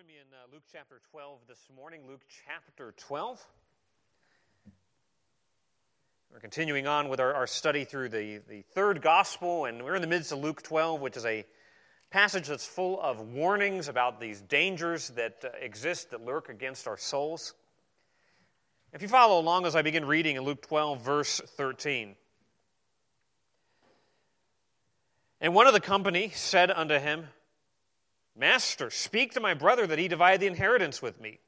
Join me in uh, Luke chapter 12 this morning. Luke chapter 12. We're continuing on with our, our study through the, the third gospel, and we're in the midst of Luke 12, which is a passage that's full of warnings about these dangers that uh, exist that lurk against our souls. If you follow along as I begin reading in Luke 12, verse 13. And one of the company said unto him, Master, speak to my brother that he divide the inheritance with me.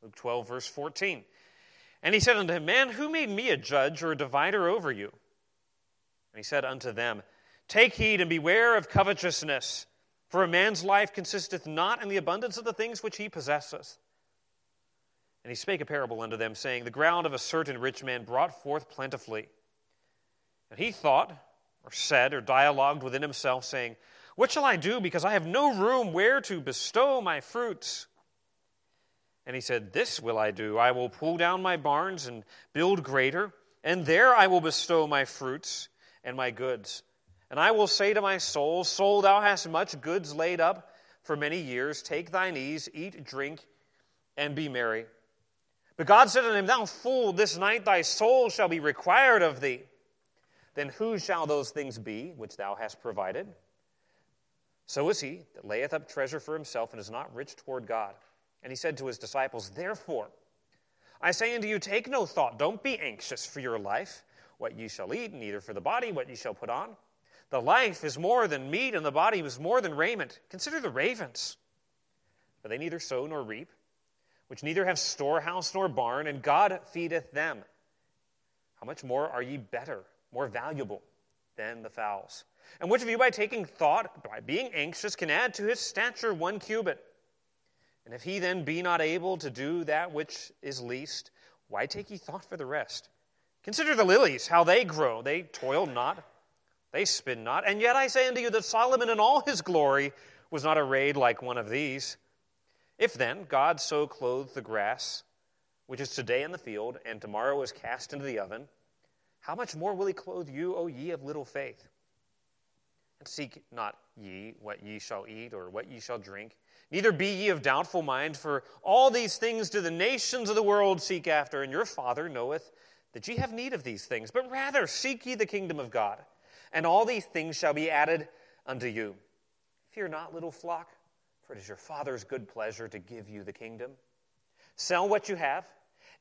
Luke 12, verse 14. And he said unto him, Man, who made me a judge or a divider over you? And he said unto them, Take heed and beware of covetousness, for a man's life consisteth not in the abundance of the things which he possesseth. And he spake a parable unto them, saying, The ground of a certain rich man brought forth plentifully. And he thought, or said, or dialogued within himself, saying, what shall I do? Because I have no room where to bestow my fruits. And he said, This will I do. I will pull down my barns and build greater, and there I will bestow my fruits and my goods. And I will say to my soul, Soul, thou hast much goods laid up for many years. Take thine ease, eat, drink, and be merry. But God said unto him, Thou fool, this night thy soul shall be required of thee. Then whose shall those things be which thou hast provided? So is he that layeth up treasure for himself and is not rich toward God. And he said to his disciples, Therefore, I say unto you, take no thought, don't be anxious for your life, what ye shall eat, neither for the body what ye shall put on. The life is more than meat, and the body is more than raiment. Consider the ravens, for they neither sow nor reap, which neither have storehouse nor barn, and God feedeth them. How much more are ye better, more valuable than the fowls? And which of you, by taking thought, by being anxious, can add to his stature one cubit? And if he then be not able to do that which is least, why take ye thought for the rest? Consider the lilies, how they grow. They toil not, they spin not. And yet I say unto you that Solomon in all his glory was not arrayed like one of these. If then God so clothed the grass, which is today in the field, and tomorrow is cast into the oven, how much more will he clothe you, O ye of little faith? And seek not ye what ye shall eat or what ye shall drink. Neither be ye of doubtful mind, for all these things do the nations of the world seek after, and your Father knoweth that ye have need of these things. But rather seek ye the kingdom of God, and all these things shall be added unto you. Fear not, little flock, for it is your Father's good pleasure to give you the kingdom. Sell what you have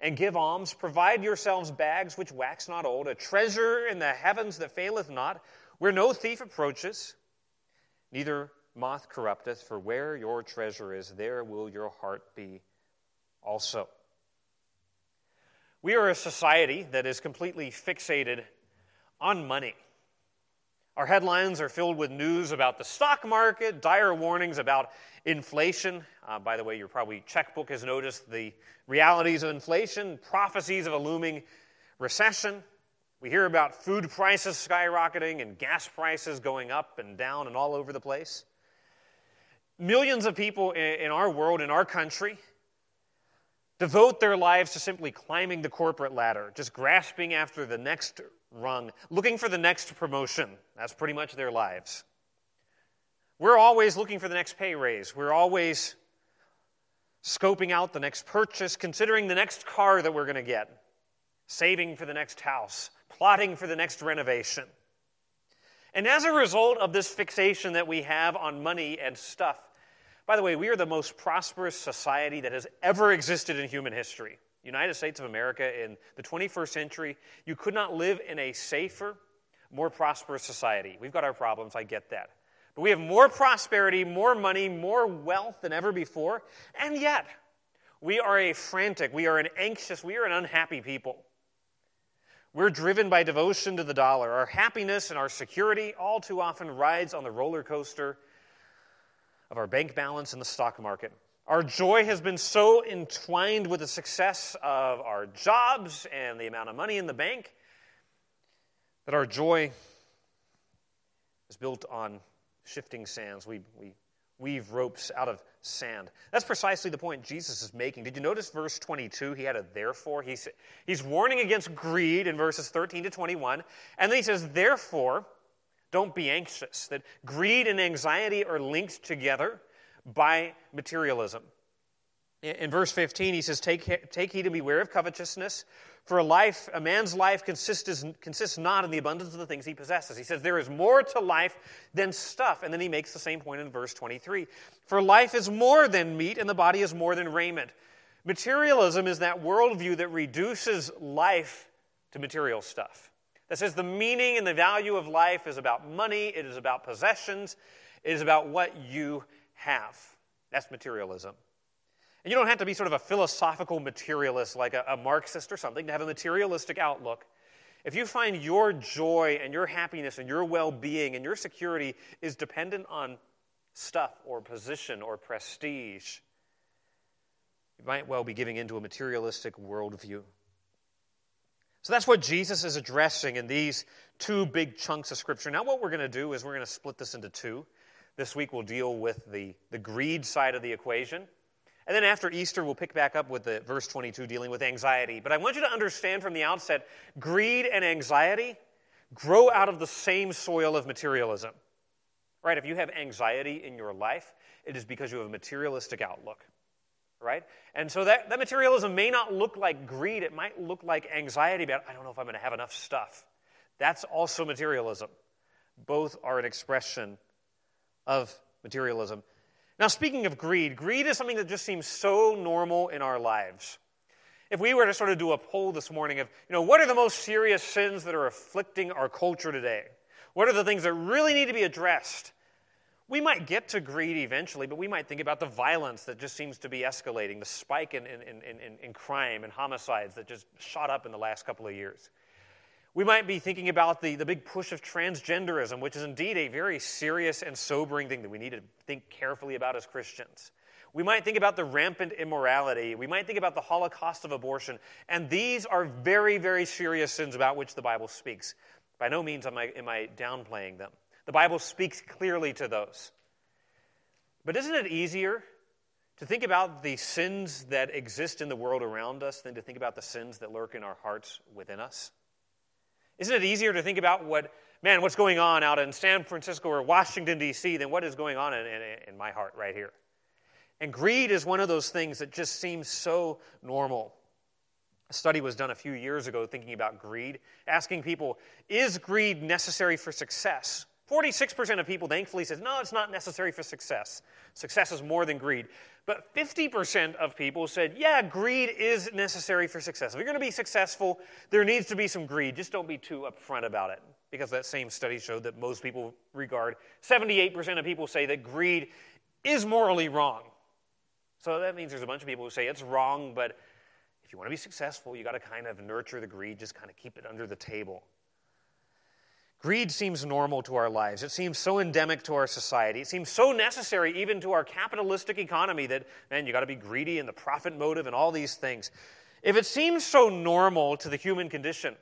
and give alms. Provide yourselves bags which wax not old, a treasure in the heavens that faileth not where no thief approaches, neither moth corrupteth, for where your treasure is, there will your heart be also. We are a society that is completely fixated on money. Our headlines are filled with news about the stock market, dire warnings about inflation. Uh, by the way, your probably checkbook has noticed the realities of inflation, prophecies of a looming recession. We hear about food prices skyrocketing and gas prices going up and down and all over the place. Millions of people in our world, in our country, devote their lives to simply climbing the corporate ladder, just grasping after the next rung, looking for the next promotion. That's pretty much their lives. We're always looking for the next pay raise. We're always scoping out the next purchase, considering the next car that we're going to get, saving for the next house, plotting for the next renovation. And as a result of this fixation that we have on money and stuff, by the way, we are the most prosperous society that has ever existed in human history. United States of America in the 21st century, you could not live in a safer, more prosperous society. We've got our problems, I get that. But we have more prosperity, more money, more wealth than ever before, and yet we are a frantic, we are an anxious, we are an unhappy people. We're driven by devotion to the dollar. Our happiness and our security all too often rides on the roller coaster of our bank balance and the stock market. Our joy has been so entwined with the success of our jobs and the amount of money in the bank that our joy is built on shifting sands. We, we weave ropes out of sand. That's precisely the point Jesus is making. Did you notice verse 22? He had a therefore. He's, he's warning against greed in verses 13 to 21. And then he says, therefore, don't be anxious. That greed and anxiety are linked together by materialism. In verse 15, he says, Take, take heed and beware of covetousness, for a life, a man's life consists, consists not in the abundance of the things he possesses. He says, There is more to life than stuff. And then he makes the same point in verse 23. For life is more than meat, and the body is more than raiment. Materialism is that worldview that reduces life to material stuff. That says the meaning and the value of life is about money, it is about possessions, it is about what you have. That's materialism. And you don't have to be sort of a philosophical materialist like a, a, Marxist or something to have a materialistic outlook. If you find your joy and your happiness and your well being and your security is dependent on stuff or position or prestige, you might well be giving into a materialistic worldview. So that's what Jesus is addressing in these two big chunks of Scripture. Now, what we're going to do is we're going to split this into two. This week we'll deal with the, the greed side of the equation. And then after Easter, we'll pick back up with the verse 22 dealing with anxiety. But I want you to understand from the outset greed and anxiety grow out of the same soil of materialism. Right? If you have anxiety in your life, it is because you have a materialistic outlook. Right? And so that, that materialism may not look like greed, it might look like anxiety about, I don't know if I'm going to have enough stuff. That's also materialism. Both are an expression of materialism. Now, speaking of greed, greed is something that just seems so normal in our lives. If we were to sort of do a poll this morning of, you know, what are the most serious sins that are afflicting our culture today? What are the things that really need to be addressed? We might get to greed eventually, but we might think about the violence that just seems to be escalating, the spike in, in, in, in, crime and homicides that just shot up in the last couple of years. We might be thinking about the, the big push of transgenderism, which is indeed a very serious and sobering thing that we need to think carefully about as Christians. We might think about the rampant immorality. We might think about the Holocaust of abortion. And these are very, very serious sins about which the Bible speaks. By no means am I, am I downplaying them. The Bible speaks clearly to those. But isn't it easier to think about the sins that exist in the world around us than to think about the sins that lurk in our hearts within us? Isn't it easier to think about what, man, what's going on out in San Francisco or Washington, D.C., than what is going on in, in, in my heart right here? And greed is one of those things that just seems so normal. A study was done a few years ago thinking about greed, asking people, is greed necessary for success? 46% of people thankfully says, no, it's not necessary for success. Success is more than greed. But 50% of people said, yeah, greed is necessary for success. If you're going to be successful, there needs to be some greed. Just don't be too upfront about it. Because that same study showed that most people regard, 78% of people say that greed is morally wrong. So that means there's a bunch of people who say it's wrong, but if you want to be successful, you got to kind of nurture the greed, just kind of keep it under the table. Greed seems normal to our lives. It seems so endemic to our society. It seems so necessary even to our capitalistic economy that, man, you got to be greedy and the profit motive and all these things. If it seems so normal to the human condition,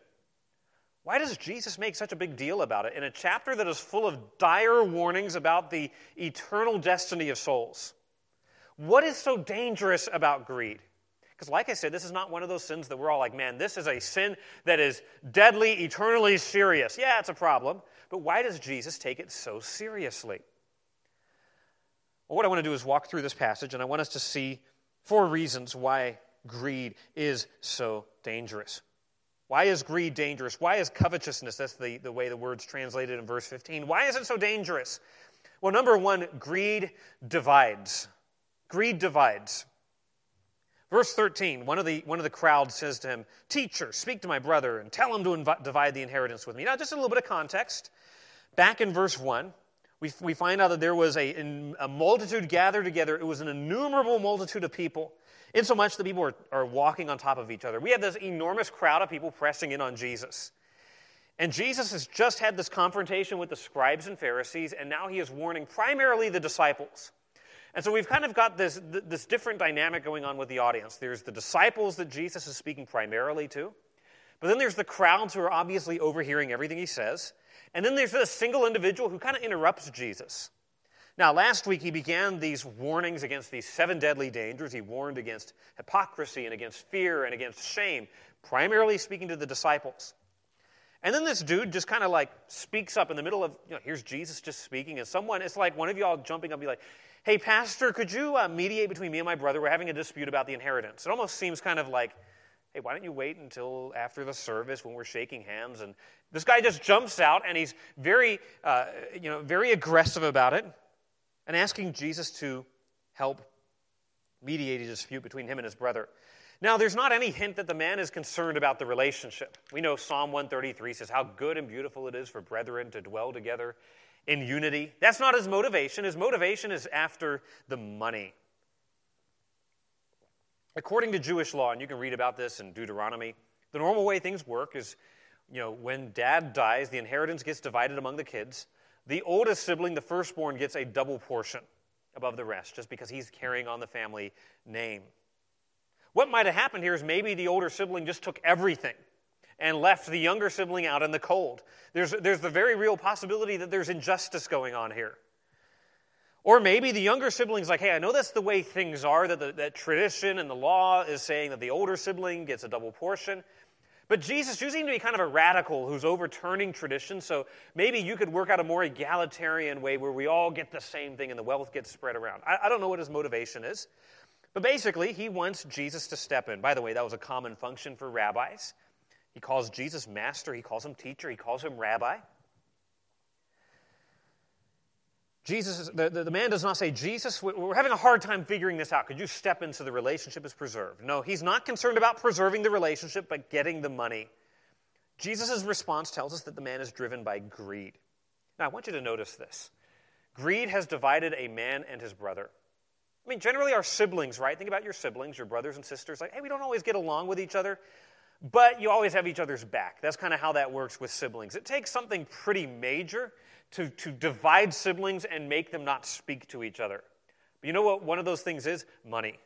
why does Jesus make such a big deal about it in a chapter that is full of dire warnings about the eternal destiny of souls? What is so dangerous about greed? Because, like I said, this is not one of those sins that we're all like, man, this is a sin that is deadly, eternally serious. Yeah, it's a problem. But why does Jesus take it so seriously? Well, what I want to do is walk through this passage, and I want us to see four reasons why greed is so dangerous. Why is greed dangerous? Why is covetousness, that's the, the way the word's translated in verse 15, why is it so dangerous? Well, number one, greed divides. Greed divides. Verse 13, one of, the, one of the crowd says to him, Teacher, speak to my brother and tell him to inv- divide the inheritance with me. Now, just a little bit of context. Back in verse 1, we, we find out that there was a, a multitude gathered together. It was an innumerable multitude of people, insomuch that people are, are walking on top of each other. We have this enormous crowd of people pressing in on Jesus. And Jesus has just had this confrontation with the scribes and Pharisees, and now he is warning primarily the disciples. And so we've kind of got this, this different dynamic going on with the audience. There's the disciples that Jesus is speaking primarily to, but then there's the crowds who are obviously overhearing everything he says. And then there's this single individual who kind of interrupts Jesus. Now, last week he began these warnings against these seven deadly dangers. He warned against hypocrisy and against fear and against shame, primarily speaking to the disciples. And then this dude just kind of like speaks up in the middle of, you know, here's Jesus just speaking, and someone, it's like one of y'all jumping up and be like, hey, Pastor, could you uh, mediate between me and my brother? We're having a dispute about the inheritance. It almost seems kind of like, hey, why don't you wait until after the service when we're shaking hands? And this guy just jumps out and he's very, uh, you know, very aggressive about it and asking Jesus to help mediate a dispute between him and his brother. Now, there's not any hint that the man is concerned about the relationship. We know Psalm 133 says, How good and beautiful it is for brethren to dwell together in unity. That's not his motivation. His motivation is after the money. According to Jewish law, and you can read about this in Deuteronomy, the normal way things work is, you know, when dad dies, the inheritance gets divided among the kids. The oldest sibling, the firstborn, gets a double portion above the rest just because he's carrying on the family name. What might have happened here is maybe the older sibling just took everything and left the younger sibling out in the cold. There's, there's the very real possibility that there's injustice going on here. Or maybe the younger sibling's like, hey, I know that's the way things are, that, the, that tradition and the law is saying that the older sibling gets a double portion. But Jesus, you seem to be kind of a radical who's overturning tradition, so maybe you could work out a more egalitarian way where we all get the same thing and the wealth gets spread around. I, I don't know what his motivation is. But basically, he wants Jesus to step in. By the way, that was a common function for rabbis. He calls Jesus master, he calls him teacher, he calls him rabbi. Jesus, the, the, the, man does not say, Jesus, we're having a hard time figuring this out. Could you step in so the relationship is preserved? No, he's not concerned about preserving the relationship, but getting the money. Jesus' response tells us that the man is driven by greed. Now, I want you to notice this greed has divided a man and his brother. I mean, generally, our siblings, right? Think about your siblings, your brothers and sisters. Like, hey, we don't always get along with each other, but you always have each other's back. That's kind of how that works with siblings. It takes something pretty major to, to divide siblings and make them not speak to each other. But you know what one of those things is? Money.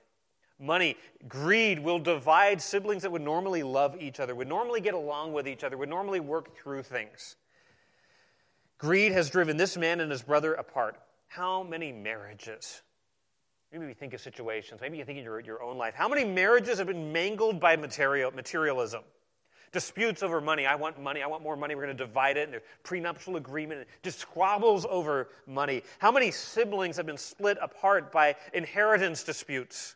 Money. Greed will divide siblings that would normally love each other, would normally get along with each other, would normally work through things. Greed has driven this man and his brother apart. How many marriages Maybe you think of situations, maybe you think of your, your own life. How many marriages have been mangled by material, materialism? Disputes over money. I want money. I want more money. We're going to divide it. And prenuptial agreement. And Just squabbles over money. How many siblings have been split apart by inheritance disputes?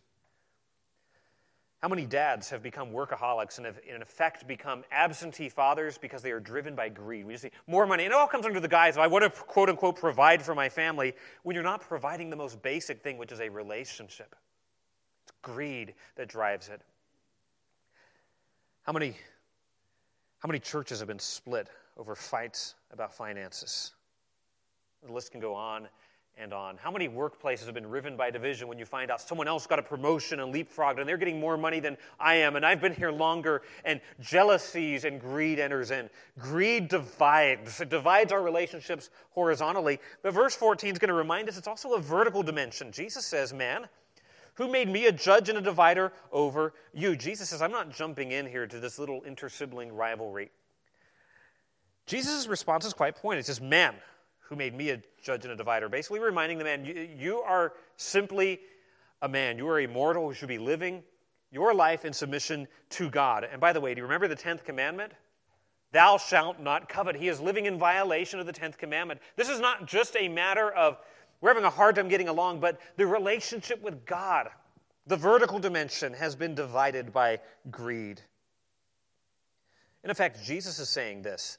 How many dads have become workaholics and have, in effect, become absentee fathers because they are driven by greed? We just see more money. And it all comes under the guise of I want to, quote unquote, provide for my family when you're not providing the most basic thing, which is a relationship. It's greed that drives it. How many, how many churches have been split over fights about finances? The list can go on and on. How many workplaces have been riven by division when you find out someone else got a promotion and leapfrogged and they're getting more money than I am and I've been here longer and jealousies and greed enters in. Greed divides. It divides our relationships horizontally. But verse 14 is going to remind us it's also a vertical dimension. Jesus says, Man, who made me a judge and a divider over you? Jesus says, I'm not jumping in here to this little inter-sibling rivalry. Jesus' response is quite pointed. He says, Man, who made me a judge and a divider. Basically, reminding the man, you, you are simply a man. You are a mortal who should be living your life in submission to God. And by the way, do you remember the 10th commandment? Thou shalt not covet. He is living in violation of the 10th commandment. This is not just a matter of we're having a hard time getting along, but the relationship with God, the vertical dimension, has been divided by greed. In effect, Jesus is saying this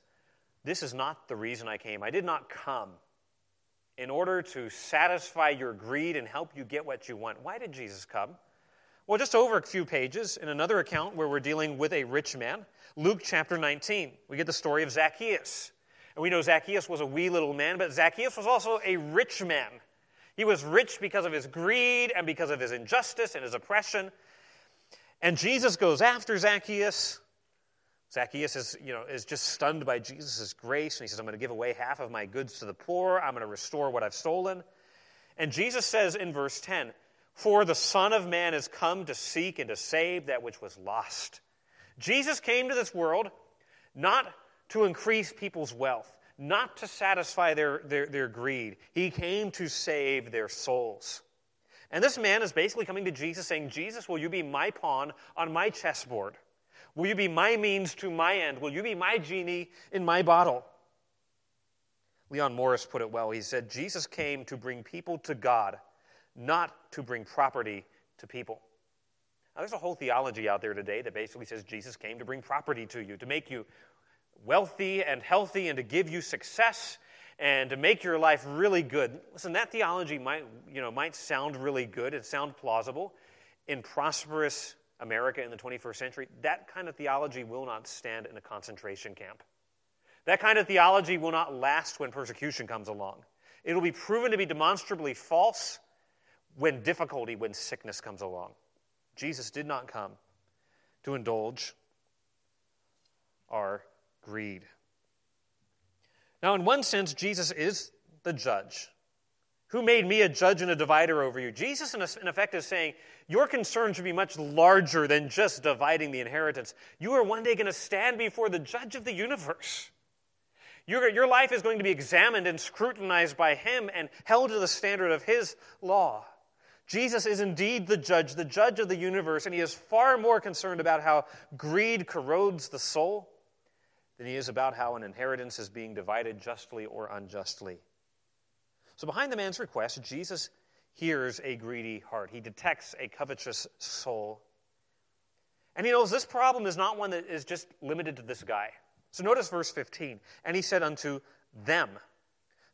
this is not the reason I came. I did not come in order to satisfy your greed and help you get what you want. Why did Jesus come? Well, just over a few pages, in another account where we're dealing with a rich man, Luke chapter 19, we get the story of Zacchaeus. And we know Zacchaeus was a wee little man, but Zacchaeus was also a rich man. He was rich because of his greed and because of his injustice and his oppression. And Jesus goes after Zacchaeus. Zacchaeus is, you know, is just stunned by Jesus' grace, and he says, I'm going to give away half of my goods to the poor. I'm going to restore what I've stolen. And Jesus says in verse 10, For the Son of Man has come to seek and to save that which was lost. Jesus came to this world not to increase people's wealth, not to satisfy their, their, their greed. He came to save their souls. And this man is basically coming to Jesus saying, Jesus, will you be my pawn on my chessboard? Will you be my means to my end? Will you be my genie in my bottle? Leon Morris put it well. He said, Jesus came to bring people to God, not to bring property to people. Now, there's a whole theology out there today that basically says Jesus came to bring property to you, to make you wealthy and healthy, and to give you success and to make your life really good. Listen, that theology might, you know, might sound really good and sound plausible in prosperous America in the 21st century. That kind of theology will not stand in a concentration camp. That kind of theology will not last when persecution comes along. It'll be proven to be demonstrably false when difficulty, when sickness comes along. Jesus did not come to indulge our greed. Now, in one sense, Jesus is the judge. Who made me a judge and a divider over you? Jesus, in effect, is saying, Your concern should be much larger than just dividing the inheritance. You are one day going to stand before the judge of the universe. Your, your life is going to be examined and scrutinized by him and held to the standard of his law. Jesus is indeed the judge, the judge of the universe, and he is far more concerned about how greed corrodes the soul than he is about how an inheritance is being divided justly or unjustly. So, behind the man's request, Jesus hears a greedy heart. He detects a covetous soul. And he knows this problem is not one that is just limited to this guy. So, notice verse 15. And he said unto them,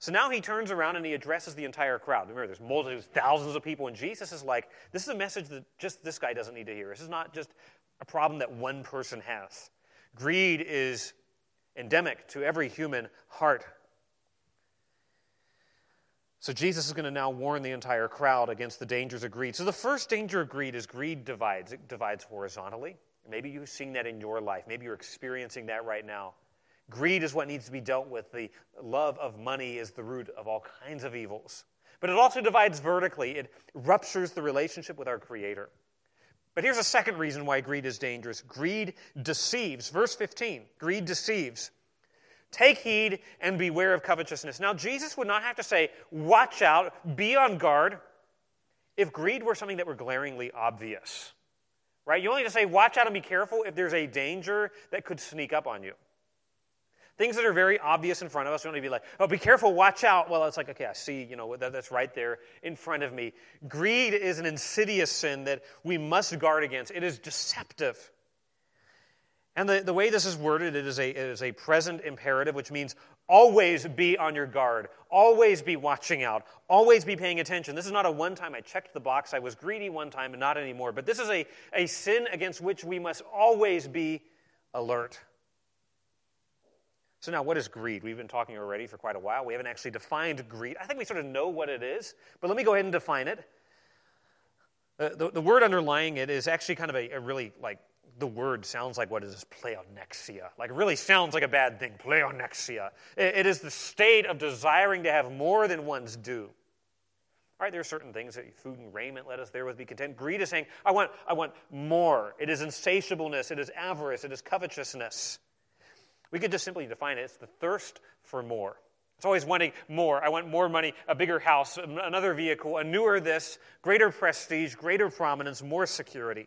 so now he turns around and he addresses the entire crowd. Remember, there's multitudes, thousands of people, and Jesus is like, this is a message that just this guy doesn't need to hear. This is not just a problem that one person has. Greed is endemic to every human heart. So Jesus is going to now warn the entire crowd against the dangers of greed. So the first danger of greed is greed divides. It divides horizontally. Maybe you've seen that in your life. Maybe you're experiencing that right now. Greed is what needs to be dealt with. The love of money is the root of all kinds of evils. But it also divides vertically, it ruptures the relationship with our Creator. But here's a second reason why greed is dangerous greed deceives. Verse 15 greed deceives. Take heed and beware of covetousness. Now, Jesus would not have to say, watch out, be on guard, if greed were something that were glaringly obvious. Right? You only have to say, watch out and be careful if there's a danger that could sneak up on you. Things that are very obvious in front of us, we to be like, oh, be careful, watch out. Well, it's like, okay, I see, you know, that, that's right there in front of me. Greed is an insidious sin that we must guard against. It is deceptive. And the, the way this is worded, it is, a, it is a present imperative, which means always be on your guard, always be watching out, always be paying attention. This is not a one time I checked the box, I was greedy one time and not anymore. But this is a, a sin against which we must always be alert. So, now what is greed? We've been talking already for quite a while. We haven't actually defined greed. I think we sort of know what it is, but let me go ahead and define it. Uh, the, the, word underlying it is actually kind of a, a, really like the word sounds like what is this pleonexia. Like really sounds like a bad thing. Pleonexia. It, it is the state of desiring to have more than one's due. All right, there are certain things that food and raiment let us therewith be content. Greed is saying, I want, I want more. It is insatiableness, it is avarice, it is covetousness. We could just simply define it it's the thirst for more. It's always wanting more. I want more money, a bigger house, another vehicle, a newer this, greater prestige, greater prominence, more security.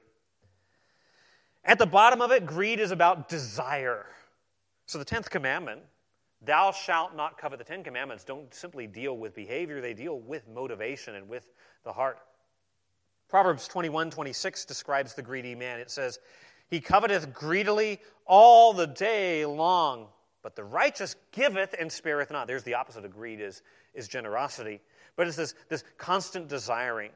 At the bottom of it, greed is about desire. So the 10th commandment, thou shalt not covet, the 10 commandments don't simply deal with behavior, they deal with motivation and with the heart. Proverbs 21 26 describes the greedy man. It says, he coveteth greedily all the day long, but the righteous giveth and spareth not. There's the opposite of greed is, is generosity. But it's this, this constant desiring.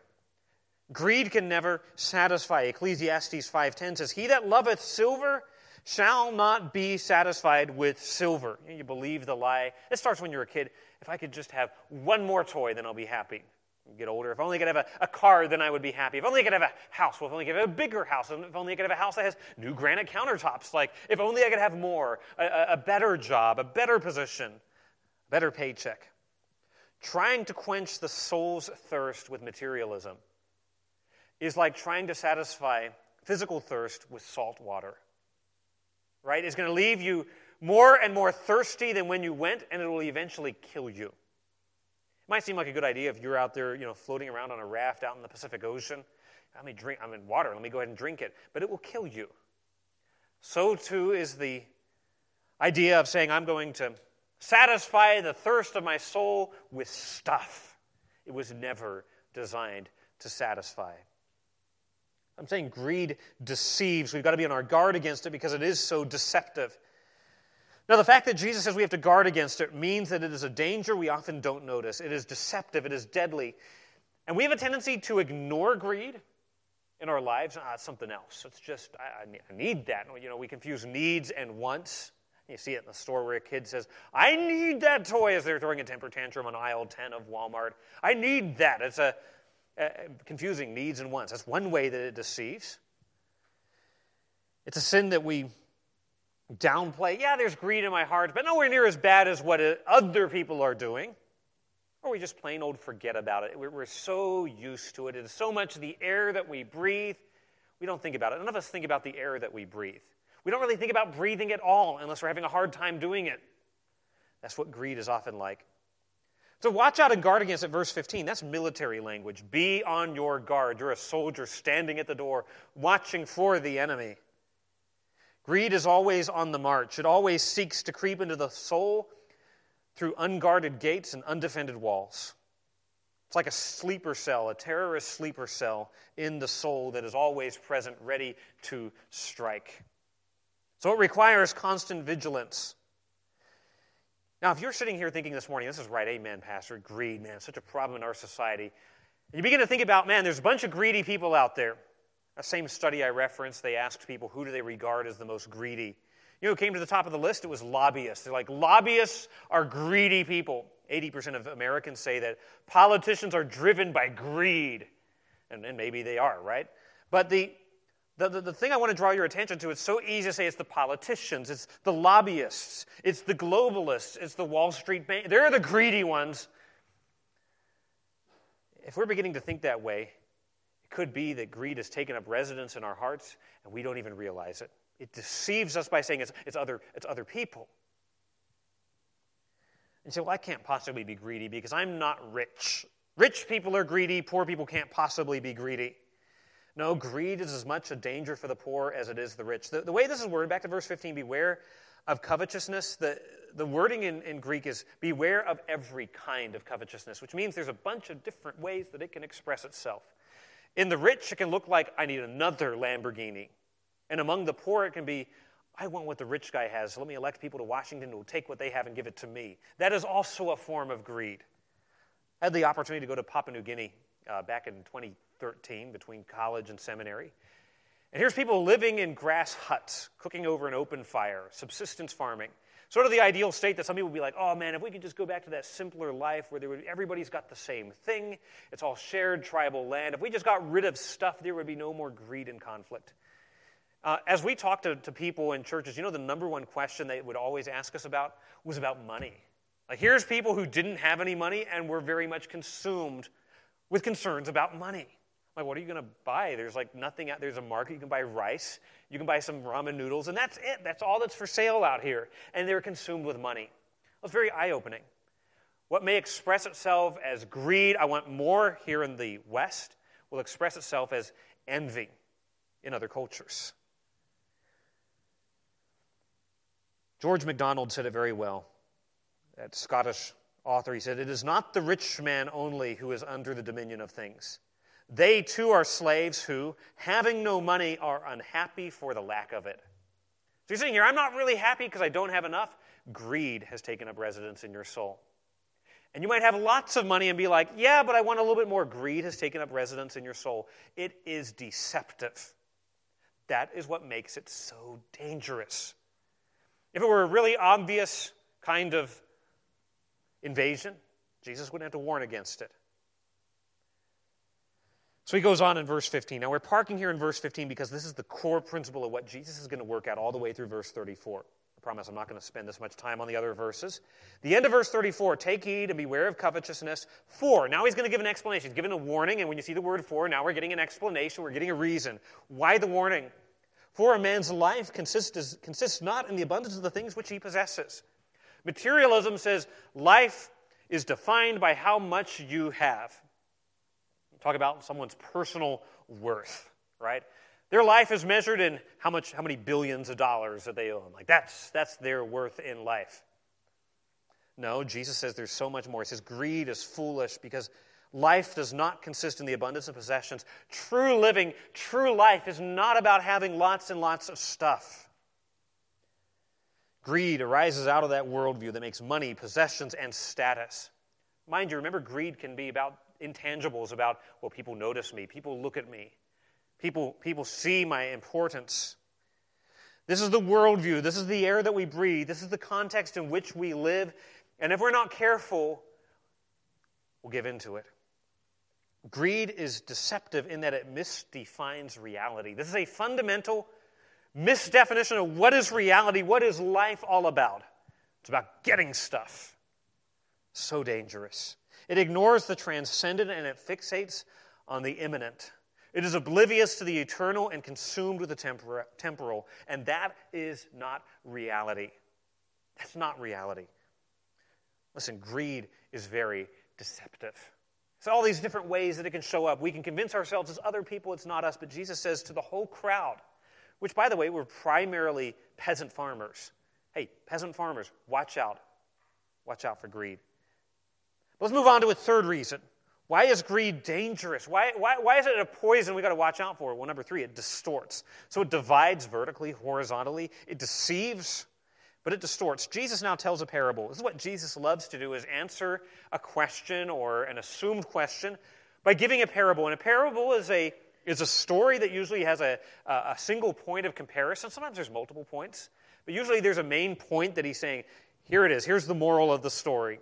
Greed can never satisfy. Ecclesiastes 5.10 says, He that loveth silver shall not be satisfied with silver. You believe the lie. It starts when you're a kid. If I could just have one more toy, then I'll be happy get older. If only I could have a, a, car, then I would be happy. If only I could have a house. Well, if only I could have a bigger house. If only I could have a house that has new granite countertops. Like, if only I could have more, a, a better job, a better position, a better paycheck. Trying to quench the soul's thirst with materialism is like trying to satisfy physical thirst with salt water. Right? It's going to leave you more and more thirsty than when you went, and it will eventually kill you. It might seem like a good idea if you're out there, you know, floating around on a raft out in the Pacific Ocean. Let me drink, I'm in water, let me go ahead and drink it. But it will kill you. So too is the idea of saying, I'm going to satisfy the thirst of my soul with stuff. It was never designed to satisfy. I'm saying greed deceives. We've got to be on our guard against it because it is so deceptive. Now, the fact that Jesus says we have to guard against it means that it is a danger we often don't notice. It is deceptive, it is deadly. And we have a tendency to ignore greed in our lives. Ah, it's something else. It's just, I, I need that. You know, we confuse needs and wants. You see it in the store where a kid says, I need that toy as they're throwing a temper tantrum on aisle 10 of Walmart. I need that. It's a, a confusing needs and wants. That's one way that it deceives. It's a sin that we downplay. Yeah, there's greed in my heart, but nowhere near as bad as what uh, other people are doing. Or we just plain old forget about it. We're so used to it. It's so much the air that we breathe. We don't think about it. None of us think about the air that we breathe. We don't really think about breathing at all unless we're having a hard time doing it. That's what greed is often like. So watch out and guard against it, verse 15. That's military language. Be on your guard. You're a soldier standing at the door, watching for the enemy. Greed is always on the march, it always seeks to creep into the soul through unguarded gates and undefended walls. It's like a sleeper cell, a terrorist sleeper cell in the soul that is always present, ready to strike. So it requires constant vigilance. Now, if you're sitting here thinking this morning, this is right, amen, Pastor, greed, man, such a problem in our society. You begin to think about, man, there's a bunch of greedy people out there. A same study I referenced, they asked people who do they regard as the most greedy. You know who came to the top of the list? It was lobbyists. They're like, lobbyists are greedy people. 80% of Americans say that politicians are driven by greed. And, and maybe they are, right? But the, the, the, the, thing I want to draw your attention to, it's so easy to say it's the politicians, it's the lobbyists, it's the globalists, it's the Wall Street bank. They're the greedy ones. If we're beginning to think that way, it could be that greed has taken up residence in our hearts and we don't even realize it. It deceives us by saying it's, it's, other, it's other people. And say, well, I can't possibly be greedy because I'm not rich. Rich people are greedy, poor people can't possibly be greedy. No, greed is as much a danger for the poor as it is the rich. The, the way this is worded, back to verse 15, beware of covetousness. The, the wording in, in Greek is beware of every kind of covetousness, which means there's a bunch of different ways that it can express itself. In the rich, it can look like, I need another Lamborghini. And among the poor, it can be, I want what the rich guy has. So let me elect people to Washington who will take what they have and give it to me. That is also a form of greed. I had the opportunity to go to Papua New Guinea uh, back in 2013 between college and seminary. And here's people living in grass huts, cooking over an open fire, subsistence farming. Sort of the ideal state that some people would be like, oh man, if we could just go back to that simpler life where would, everybody's got the same thing, it's all shared tribal land. If we just got rid of stuff, there would be no more greed and conflict. Uh, as we talk to, to people in churches, you know, the number one question they would always ask us about was about money. Like, here's people who didn't have any money and were very much consumed with concerns about money. Like, what are you going to buy? There's like nothing out there's a market. You can buy rice, you can buy some ramen noodles, and that's it. That's all that's for sale out here. And they're consumed with money. It was very eye opening. What may express itself as greed, I want more here in the West, will express itself as envy in other cultures. George MacDonald said it very well. That Scottish author, he said, It is not the rich man only who is under the dominion of things. They too are slaves who, having no money, are unhappy for the lack of it. So you're saying here, I'm not really happy because I don't have enough. Greed has taken up residence in your soul. And you might have lots of money and be like, yeah, but I want a little bit more. Greed has taken up residence in your soul. It is deceptive. That is what makes it so dangerous. If it were a really obvious kind of invasion, Jesus wouldn't have to warn against it. So he goes on in verse 15. Now we're parking here in verse 15 because this is the core principle of what Jesus is going to work out all the way through verse 34. I promise I'm not going to spend this much time on the other verses. The end of verse 34 take heed and beware of covetousness. For, now he's going to give an explanation. He's given a warning, and when you see the word for, now we're getting an explanation. We're getting a reason. Why the warning? For a man's life consists, consists not in the abundance of the things which he possesses. Materialism says life is defined by how much you have. Talk about someone's personal worth, right? Their life is measured in how much how many billions of dollars that they own. Like that's that's their worth in life. No, Jesus says there's so much more. He says greed is foolish because life does not consist in the abundance of possessions. True living, true life is not about having lots and lots of stuff. Greed arises out of that worldview that makes money, possessions, and status. Mind you, remember, greed can be about intangibles, about, well, people notice me, people look at me, people, people see my importance. This is the worldview. This is the air that we breathe. This is the context in which we live. And if we're not careful, we'll give into it. Greed is deceptive in that it misdefines reality. This is a fundamental misdefinition of what is reality, what is life all about. It's about getting stuff. So dangerous. It ignores the transcendent and it fixates on the immanent. It is oblivious to the eternal and consumed with the temporal. And that is not reality. That's not reality. Listen, greed is very deceptive. It's all these different ways that it can show up. We can convince ourselves as other people it's not us, but Jesus says to the whole crowd, which, by the way, were primarily peasant farmers hey, peasant farmers, watch out. Watch out for greed. Let's move on to a third reason. Why is greed dangerous? Why, why, why is it a poison we got to watch out for? Well, number three, it distorts. So it divides vertically, horizontally, it deceives but it distorts. Jesus now tells a parable. This is what Jesus loves to do is answer a question or an assumed question by giving a parable. And a parable is a is a story that usually has a, a single point of comparison. Sometimes there's multiple points, but usually there's a main point that he's saying, here it is, here's the moral of the story.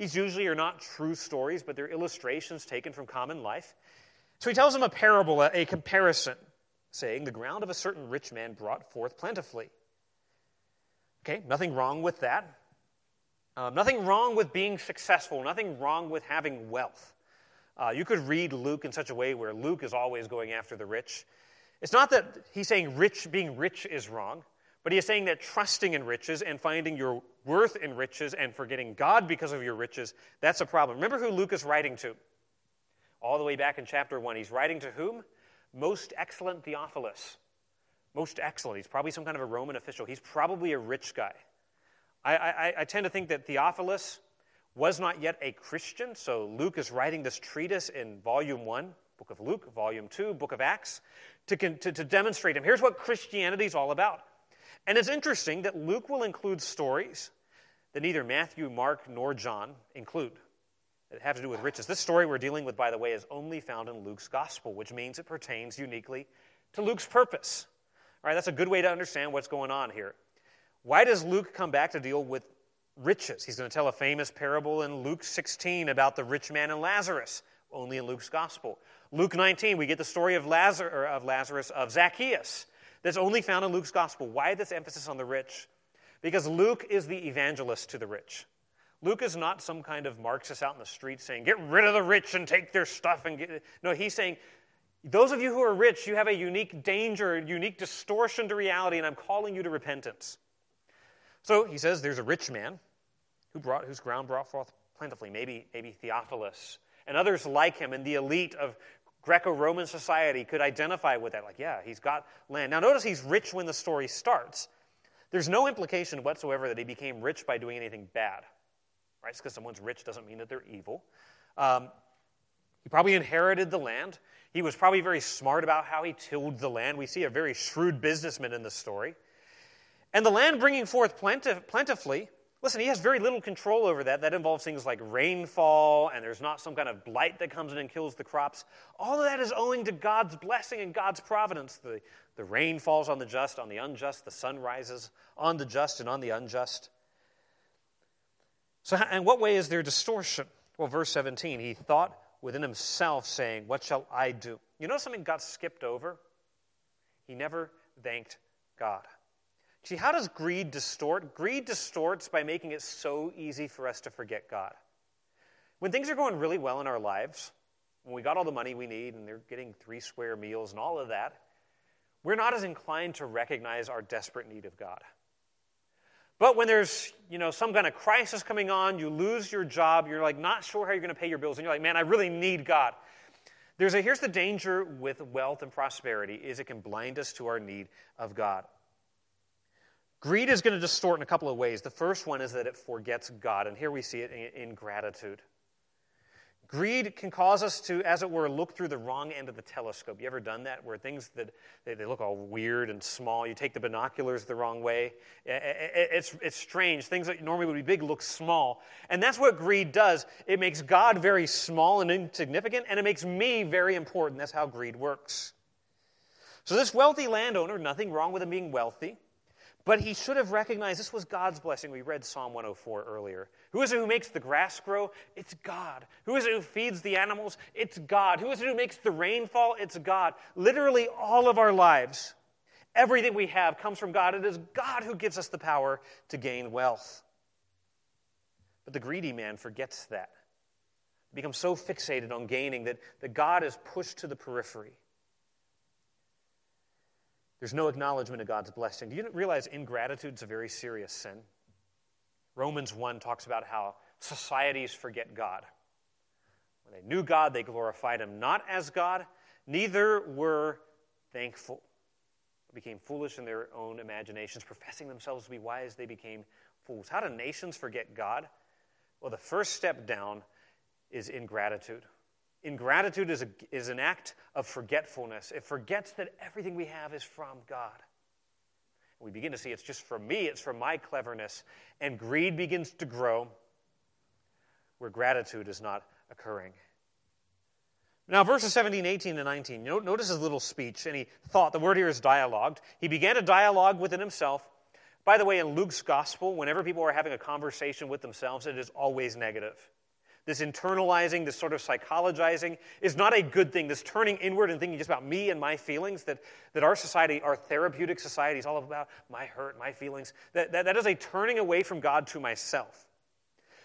These usually are not true stories, but they're illustrations taken from common life. So he tells them a parable, a, comparison, saying, The ground of a certain rich man brought forth plentifully. Okay, nothing wrong with that. Um, nothing wrong with being successful, nothing wrong with having wealth. Uh, you could read Luke in such a way where Luke is always going after the rich. It's not that he's saying rich, being rich is wrong, but he is saying that trusting in riches and finding your worth in riches and forgetting God because of your riches, that's a problem. Remember who Luke is writing to? All the way back in chapter 1. He's writing to whom? Most excellent Theophilus. Most excellent. He's probably some kind of a Roman official. He's probably a rich guy. I, I, I tend to think that Theophilus was not yet a Christian, so Luke is writing this treatise in volume 1, book of Luke, volume 2, book of Acts, to, to, to demonstrate him. Here's what Christianity is all about. And it's interesting that Luke will include stories that neither Matthew, Mark, nor John include that have to do with riches. This story we're dealing with, by the way, is only found in Luke's gospel, which means it pertains uniquely to Luke's purpose. All right, that's a good way to understand what's going on here. Why does Luke come back to deal with riches? He's going to tell a famous parable in Luke 16 about the rich man and Lazarus, only in Luke's gospel. Luke 19, we get the story of Lazarus, of, Zacchaeus, that's only found in Luke's gospel. Why this emphasis on the rich? Because Luke is the evangelist to the rich. Luke is not some kind of Marxist out in the street saying, get rid of the rich and take their stuff and get. No, he's saying, those of you who are rich, you have a unique danger, a unique distortion to reality, and I'm calling you to repentance. So he says there's a rich man who brought, whose ground brought forth plentifully, maybe, maybe Theophilus, and others like him in the elite of Greco Roman society could identify with that. Like, yeah, he's got land. Now, notice he's rich when the story starts. There's no implication whatsoever that he became rich by doing anything bad. Right? Because someone's rich doesn't mean that they're evil. Um, he probably inherited the land. He was probably very smart about how he tilled the land. We see a very shrewd businessman in the story. And the land bringing forth plentif- plentifully, listen, he has very little control over that. That involves things like rainfall, and there's not some kind of blight that comes in and kills the crops. All of that is owing to God's blessing and God's providence. The, the rain falls on the just, on the unjust, the sun rises on the just and on the unjust. So, in what way is there distortion? Well, verse 17, he thought within himself, saying, What shall I do? You know something got skipped over? He never thanked God. See, how does greed distort? Greed distorts by making it so easy for us to forget God. When things are going really well in our lives, when we got all the money we need and they're getting three square meals and all of that, we're not as inclined to recognize our desperate need of God. But when there's, you know, some kind of crisis coming on, you lose your job, you're like not sure how you're going to pay your bills, and you're like, man, I really need God. There's a, here's the danger with wealth and prosperity is it can blind us to our need of God. Greed is going to distort in a couple of ways. The first one is that it forgets God, and here we see it in, in gratitude. Greed can cause us to, as it were, look through the wrong end of the telescope. You ever done that? Where things that they, they look all weird and small, you take the binoculars the wrong way. It's, it's strange. Things that normally would be big look small. And that's what greed does. It makes God very small and insignificant, and it makes me very important. That's how greed works. So, this wealthy landowner, nothing wrong with him being wealthy. But he should have recognized this was God's blessing. We read Psalm 104 earlier. Who is it who makes the grass grow? It's God. Who is it who feeds the animals? It's God. Who is it who makes the rainfall? It's God. Literally, all of our lives, everything we have comes from God. It is God who gives us the power to gain wealth. But the greedy man forgets that. Becomes so fixated on gaining that, that God is pushed to the periphery. There's no acknowledgement of God's blessing. Do you realize ingratitude is a very serious sin? Romans 1 talks about how societies forget God. When they knew God, they glorified Him not as God, neither were thankful. They became foolish in their own imaginations, professing themselves to be wise, they became fools. How do nations forget God? Well, the first step down is ingratitude. Ingratitude is, a, is an act of forgetfulness. It forgets that everything we have is from God. We begin to see it's just from me, it's from my cleverness. And greed begins to grow where gratitude is not occurring. Now, verses 17, 18, and 19. Notice his little speech, and he thought, the word here is dialogued. He began a dialogue within himself. By the way, in Luke's gospel, whenever people are having a conversation with themselves, it is always negative. This internalizing, this sort of psychologizing is not a good thing. This turning inward and thinking just about me and my feelings, that, that our society, our therapeutic society, is all about my hurt, my feelings. That, that, that is a turning away from God to myself.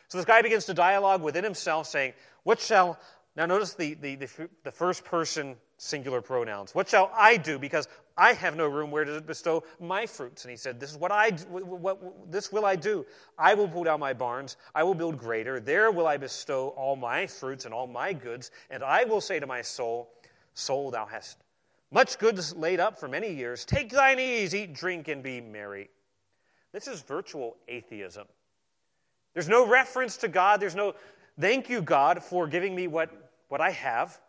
So this guy begins to dialogue within himself, saying, What shall. Now notice the, the, the, the first person singular pronouns. What shall I do? Because I have no room where to bestow my fruits. And he said, This is what I what, what, this will I do. I will pull down my barns, I will build greater. There will I bestow all my fruits and all my goods, and I will say to my soul, Soul, thou hast much goods laid up for many years. Take thine ease, eat, drink, and be merry. This is virtual atheism. There's no reference to God. There's no thank you, God, for giving me what, what I have.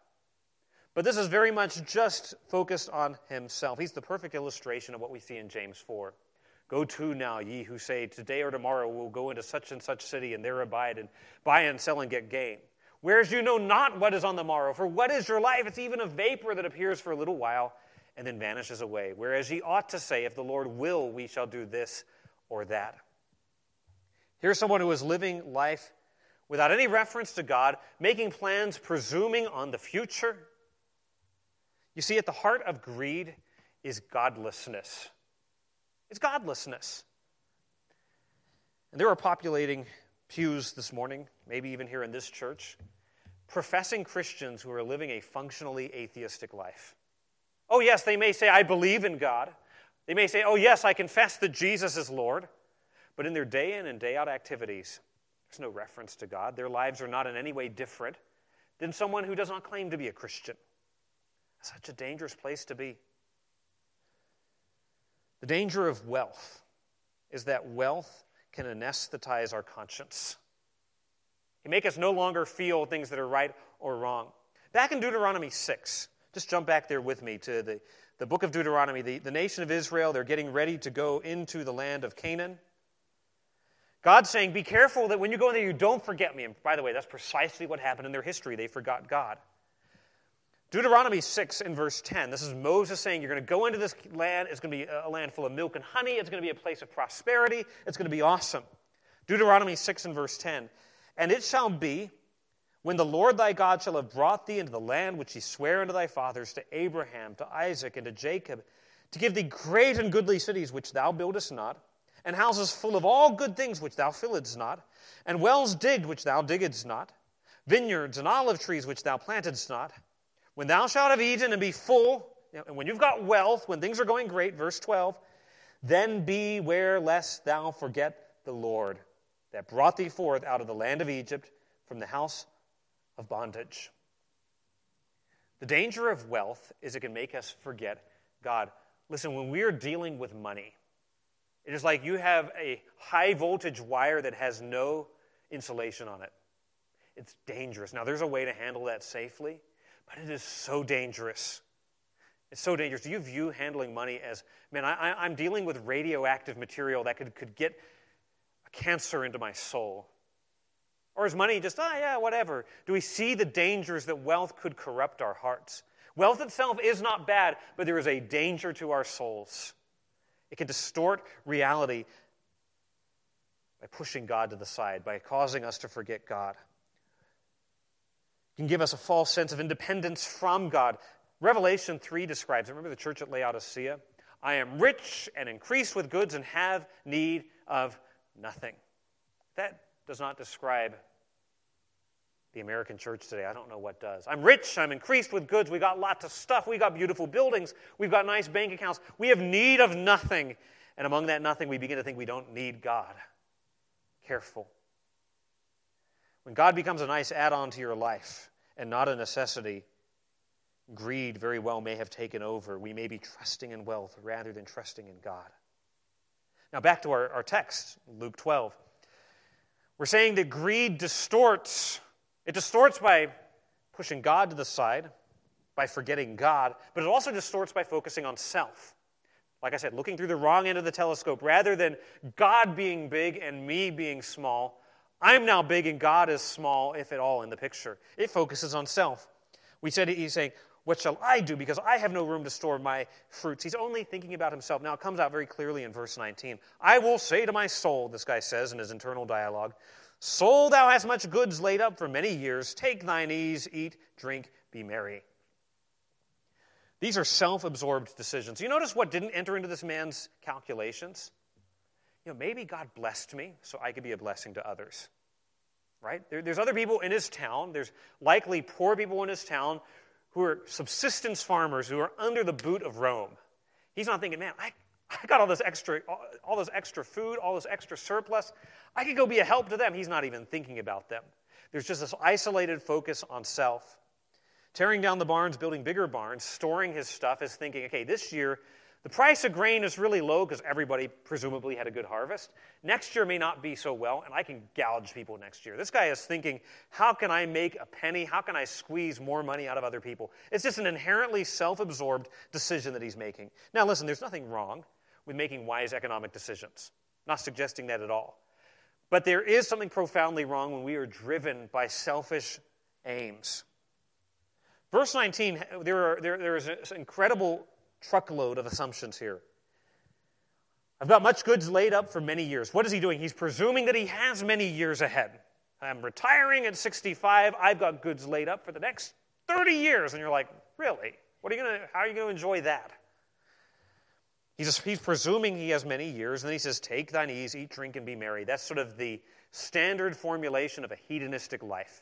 But this is very much just focused on himself. He's the perfect illustration of what we see in James 4. Go to now, ye who say, Today or tomorrow we'll go into such and such city and there abide and buy and sell and get gain. Whereas you know not what is on the morrow. For what is your life? It's even a vapor that appears for a little while and then vanishes away. Whereas ye ought to say, If the Lord will, we shall do this or that. Here's someone who is living life without any reference to God, making plans, presuming on the future you see, at the heart of greed is godlessness. It's godlessness. And there are populating pews this morning, maybe even here in this church, professing Christians who are living a functionally atheistic life. Oh, yes, they may say, I believe in God. They may say, Oh, yes, I confess that Jesus is Lord. But in their day in and day out activities, there's no reference to God. Their lives are not in any way different than someone who does not claim to be a Christian. Such a dangerous place to be. The danger of wealth is that wealth can anesthetize our conscience. It make us no longer feel things that are right or wrong. Back in Deuteronomy 6, just jump back there with me to the, the book of Deuteronomy. The, the nation of Israel, they're getting ready to go into the land of Canaan. God's saying, Be careful that when you go in there, you don't forget me. And by the way, that's precisely what happened in their history. They forgot God. Deuteronomy 6 in verse 10, this is Moses saying, You're going to go into this land. It's going to be a land full of milk and honey. It's going to be a place of prosperity. It's going to be awesome. Deuteronomy 6 and verse 10. And it shall be, when the Lord thy God shall have brought thee into the land which he sware unto thy fathers, to Abraham, to Isaac, and to Jacob, to give thee great and goodly cities which thou buildest not, and houses full of all good things which thou filledst not, and wells digged which thou diggedst not, vineyards and olive trees which thou plantedst not, when thou shalt have eaten and be full, and when you've got wealth, when things are going great, verse 12, then beware lest thou forget the Lord that brought thee forth out of the land of Egypt from the house of bondage. The danger of wealth is it can make us forget God. Listen, when we are dealing with money, it is like you have a high voltage wire that has no insulation on it. It's dangerous. Now, there's a way to handle that safely, but it is so dangerous. It's so dangerous. Do you view handling money as, man, I, am dealing with radioactive material that could, could get a cancer into my soul? Or is money just, ah, oh, yeah, whatever? Do we see the dangers that wealth could corrupt our hearts? Wealth itself is not bad, but there is a danger to our souls. It can distort reality by pushing God to the side, by causing us to forget God. Can give us a false sense of independence from God. Revelation 3 describes, remember the church at Laodicea? I am rich and increased with goods and have need of nothing. That does not describe the American church today. I don't know what does. I'm rich, I'm increased with goods, we got lots of stuff, we got beautiful buildings, we've got nice bank accounts. We have need of nothing. And among that nothing, we begin to think we don't need God. Careful. When God becomes a nice add on to your life and not a necessity, greed very well may have taken over. We may be trusting in wealth rather than trusting in God. Now, back to our, our text, Luke 12. We're saying that greed distorts it distorts by pushing God to the side, by forgetting God, but it also distorts by focusing on self. Like I said, looking through the wrong end of the telescope. Rather than God being big and me being small, I'm now big and God is small, if at all, in the picture. It focuses on self. We said he's saying, What shall I do? Because I have no room to store my fruits. He's only thinking about himself. Now, it comes out very clearly in verse 19. I will say to my soul, this guy says in his internal dialogue, Soul, thou hast much goods laid up for many years. Take thine ease, eat, drink, be merry. These are self absorbed decisions. You notice what didn't enter into this man's calculations? You know, maybe God blessed me so I could be a blessing to others. Right? There, there's other people in his town. There's likely poor people in his town who are subsistence farmers who are under the boot of Rome. He's not thinking, man, I, I got all this extra, all, all this extra food, all this extra surplus. I could go be a help to them. He's not even thinking about them. There's just this isolated focus on self. Tearing down the barns, building bigger barns, storing his stuff is thinking, okay, this year the price of grain is really low because everybody presumably had a good harvest. Next year may not be so well, and I can gouge people next year. This guy is thinking, how can I make a penny? How can I squeeze more money out of other people? It's just an inherently self absorbed decision that he's making. Now, listen, there's nothing wrong with making wise economic decisions. Not suggesting that at all. But there is something profoundly wrong when we are driven by selfish aims. Verse 19, there, are, there, there is an incredible truckload of assumptions here. I've got much goods laid up for many years. What is he doing? He's presuming that he has many years ahead. I'm retiring at 65. I've got goods laid up for the next 30 years. And you're like, really? What are you gonna, how are you going to enjoy that? He's, he's presuming he has many years, and then he says, Take thine ease, eat, drink, and be merry. That's sort of the standard formulation of a hedonistic life.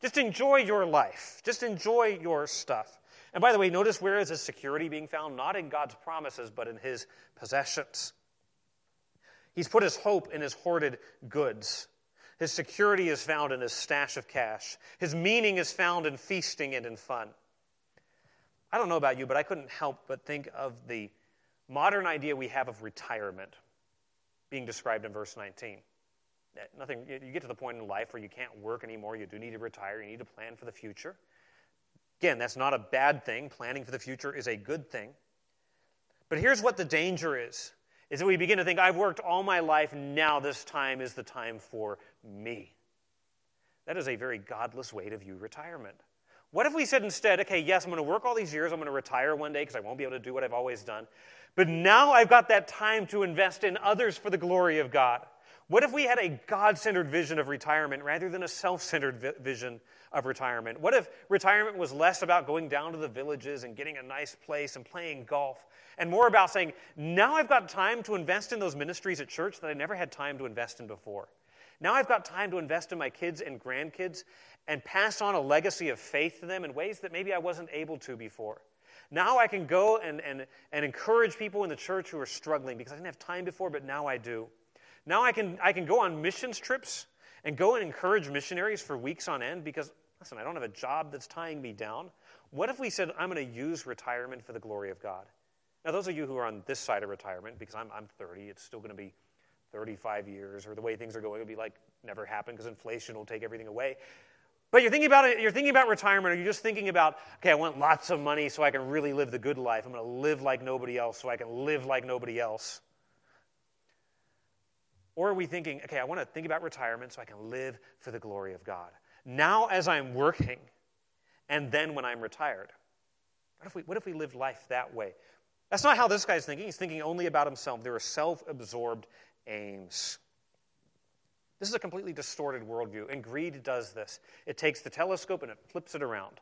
Just enjoy your life, just enjoy your stuff. And by the way, notice where is his security being found? Not in God's promises, but in his possessions. He's put his hope in his hoarded goods. His security is found in his stash of cash. His meaning is found in feasting and in fun. I don't know about you, but I couldn't help but think of the modern idea we have of retirement being described in verse 19. Eh, nothing, you get to the point in life where you can't work anymore, you do need to retire, you need to plan for the future. Again, that's not a bad thing. Planning for the future is a good thing. But here's what the danger is is that we begin to think, I've worked all my life, now this time is the time for me. That is a very godless way to view retirement. What if we said instead, okay, yes, I'm going to work all these years, I'm going to retire one day because I won't be able to do what I've always done, but now I've got that time to invest in others for the glory of God. What if we had a God centered vision of retirement rather than a self centered vi- vision of retirement? What if retirement was less about going down to the villages and getting a nice place and playing golf and more about saying, now I've got time to invest in those ministries at church that I never had time to invest in before? Now I've got time to invest in my kids and grandkids and pass on a legacy of faith to them in ways that maybe I wasn't able to before. Now I can go and, and, and encourage people in the church who are struggling because I didn't have time before, but now I do. Now I can, I can go on missions trips and go and encourage missionaries for weeks on end because listen, I don't have a job that's tying me down. What if we said, I'm going to use retirement for the glory of God? Now, those of you who are on this side of retirement, because I'm, I'm 30, it's still going to be 35 years, or the way things are going, it'll be like never happen because inflation will take everything away. But you're thinking about it, you're thinking about retirement, or you're just thinking about, okay, I want lots of money so I can really live the good life. I'm going to live like nobody else so I can live like nobody else. Or are we thinking, okay, I want to think about retirement so I can live for the glory of God? Now, as I'm working, and then when I'm retired. What if we, what if we lived life that way? That's not how this guy's thinking. He's thinking only about himself. There are self absorbed aims. This is a completely distorted worldview, and greed does this. It takes the telescope and it flips it around.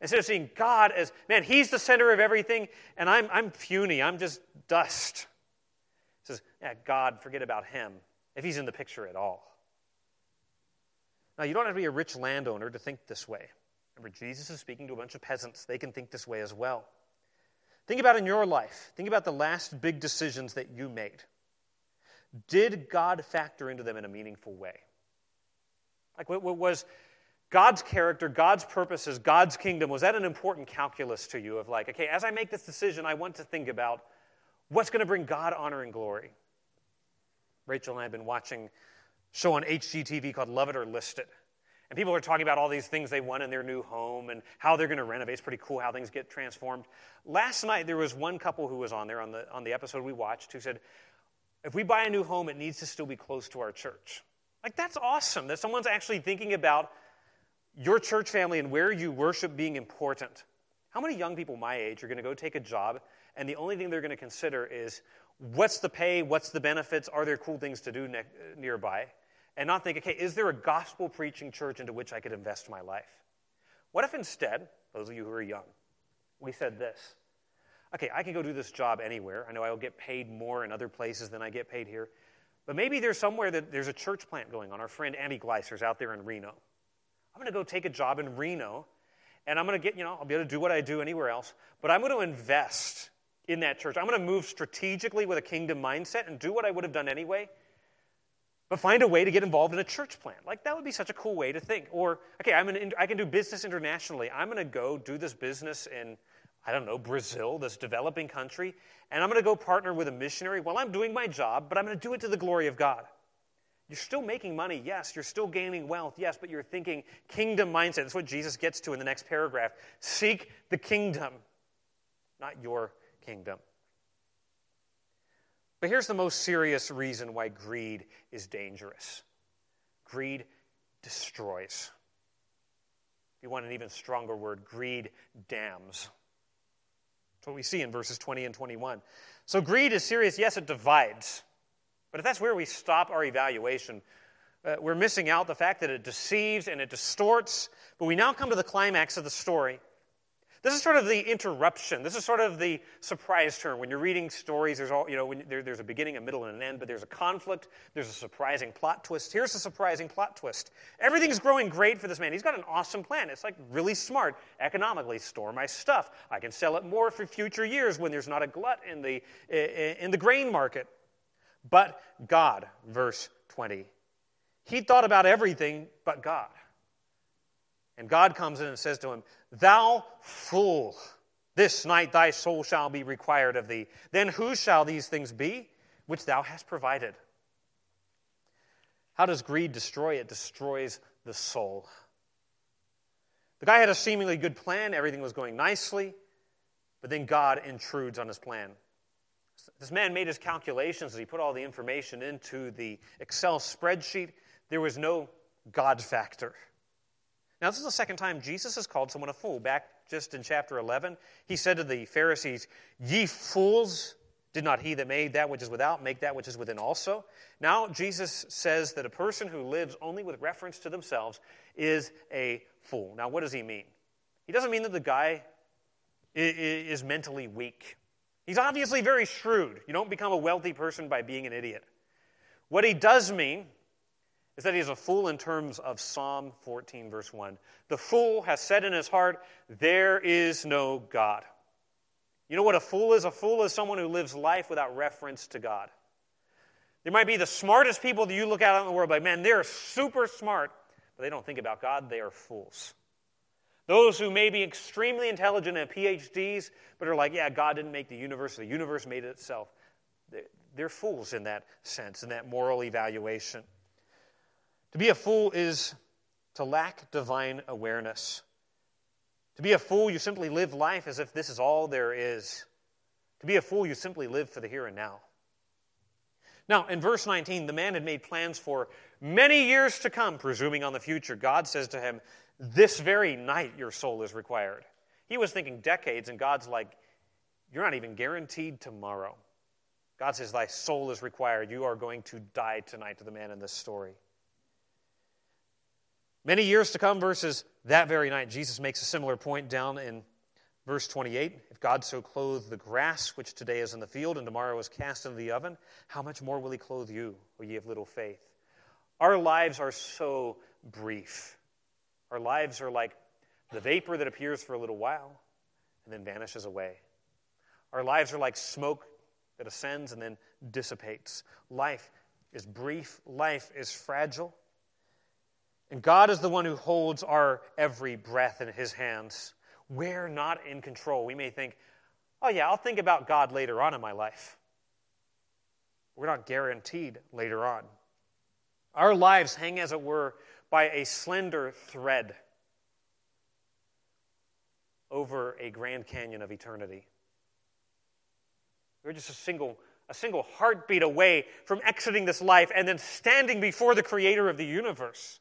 Instead of seeing God as, man, He's the center of everything, and I'm, I'm puny, I'm just dust. It says, yeah, God, forget about Him, if He's in the picture at all. Now, you don't have to be a rich landowner to think this way. Remember, Jesus is speaking to a bunch of peasants. They can think this way as well. Think about in your life. Think about the last big decisions that you made. Did God factor into them in a meaningful way? Like, what, what was God's character, God's purposes, God's kingdom, was that an important calculus to you of like, okay, as I make this decision, I want to think about what's going to bring God honor and glory? Rachel and I have been watching show on HGTV called Love It or List It. And people are talking about all these things they want in their new home and how they're going to renovate. It's pretty cool how things get transformed. Last night, there was one couple who was on there on the, on the episode we watched who said, if we buy a new home, it needs to still be close to our church. Like, that's awesome that someone's actually thinking about your church family and where you worship being important. How many young people my age are going to go take a job and the only thing they're going to consider is what's the pay, what's the benefits, are there cool things to do ne- nearby? And not think, okay, is there a gospel preaching church into which I could invest my life? What if instead, those of you who are young, we said this okay, I can go do this job anywhere. I know I will get paid more in other places than I get paid here. But maybe there's somewhere that there's a church plant going on. Our friend Andy Gleiser's out there in Reno. I'm going to go take a job in Reno, and I'm going to get, you know, I'll be able to do what I do anywhere else, but I'm going to invest in that church. I'm going to move strategically with a kingdom mindset and do what I would have done anyway, but find a way to get involved in a church plant. Like, that would be such a cool way to think. Or, okay, I'm an, I can do business internationally. I'm going to go do this business in I don't know, Brazil, this developing country, and I'm going to go partner with a missionary while I'm doing my job, but I'm going to do it to the glory of God. You're still making money, yes. You're still gaining wealth, yes, but you're thinking kingdom mindset. That's what Jesus gets to in the next paragraph. Seek the kingdom, not your kingdom. But here's the most serious reason why greed is dangerous greed destroys. If you want an even stronger word, greed damns. That's what we see in verses 20 and 21. So greed is serious. Yes, it divides. But if that's where we stop our evaluation, uh, we're missing out the fact that it deceives and it distorts. But we now come to the climax of the story. This is sort of the interruption. This is sort of the surprise turn. When you're reading stories, there's all, you know, there, there's a beginning, a middle, and an end, but there's a conflict, there's a surprising plot twist. Here's a surprising plot twist. Everything's growing great for this man. He's got an awesome plan. It's like really smart economically. Store my stuff. I can sell it more for future years when there's not a glut in the, in the grain market. But God, verse 20. He thought about everything but God. And God comes in and says to him, Thou fool, this night thy soul shall be required of thee. Then whose shall these things be which thou hast provided? How does greed destroy? It destroys the soul. The guy had a seemingly good plan, everything was going nicely, but then God intrudes on his plan. This man made his calculations as he put all the information into the Excel spreadsheet. There was no God factor. Now, this is the second time Jesus has called someone a fool. Back just in chapter 11, he said to the Pharisees, Ye fools, did not he that made that which is without make that which is within also? Now, Jesus says that a person who lives only with reference to themselves is a fool. Now, what does he mean? He doesn't mean that the guy is mentally weak. He's obviously very shrewd. You don't become a wealthy person by being an idiot. What he does mean is that he's a fool in terms of Psalm 14, verse 1. The fool has said in his heart, There is no God. You know what a fool is? A fool is someone who lives life without reference to God. There might be the smartest people that you look at in the world, like, man, they're super smart, but they don't think about God. They are fools. Those who may be extremely intelligent and PhDs, but are like, yeah, God didn't make the universe, the universe made it itself. They're fools in that sense, in that moral evaluation. To be a fool is to lack divine awareness. To be a fool, you simply live life as if this is all there is. To be a fool, you simply live for the here and now. Now, in verse 19, the man had made plans for many years to come, presuming on the future. God says to him, This very night your soul is required. He was thinking decades, and God's like, You're not even guaranteed tomorrow. God says, Thy soul is required. You are going to die tonight to the man in this story. Many years to come, verses that very night, Jesus makes a similar point down in verse 28. If God so clothed the grass which today is in the field and tomorrow is cast into the oven, how much more will he clothe you, O ye of little faith? Our lives are so brief. Our lives are like the vapor that appears for a little while and then vanishes away. Our lives are like smoke that ascends and then dissipates. Life is brief, life is fragile. And God is the one who holds our every breath in his hands. We're not in control. We may think, oh, yeah, I'll think about God later on in my life. We're not guaranteed later on. Our lives hang, as it were, by a slender thread over a Grand Canyon of eternity. We're just a single, a single heartbeat away from exiting this life and then standing before the creator of the universe.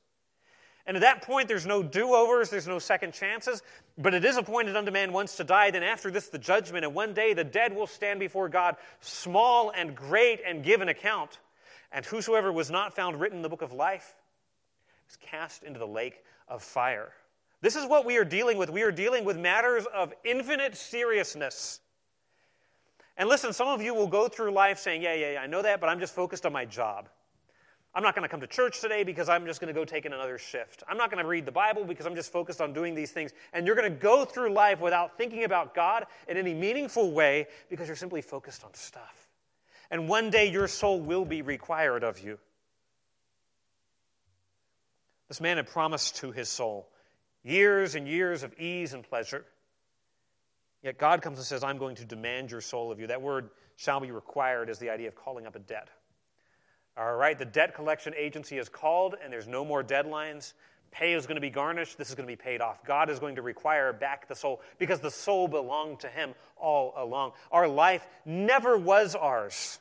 And at that point, there's no do overs, there's no second chances, but it is appointed unto man once to die. Then after this, the judgment. And one day, the dead will stand before God, small and great, and give an account. And whosoever was not found written in the book of life is cast into the lake of fire. This is what we are dealing with. We are dealing with matters of infinite seriousness. And listen, some of you will go through life saying, Yeah, yeah, yeah, I know that, but I'm just focused on my job. I'm not going to come to church today because I'm just going to go take in another shift. I'm not going to read the Bible because I'm just focused on doing these things. And you're going to go through life without thinking about God in any meaningful way because you're simply focused on stuff. And one day your soul will be required of you. This man had promised to his soul years and years of ease and pleasure. Yet God comes and says, I'm going to demand your soul of you. That word shall be required is the idea of calling up a debt. All right, the debt collection agency is called, and there's no more deadlines. Pay is going to be garnished. This is going to be paid off. God is going to require back the soul because the soul belonged to Him all along. Our life never was ours,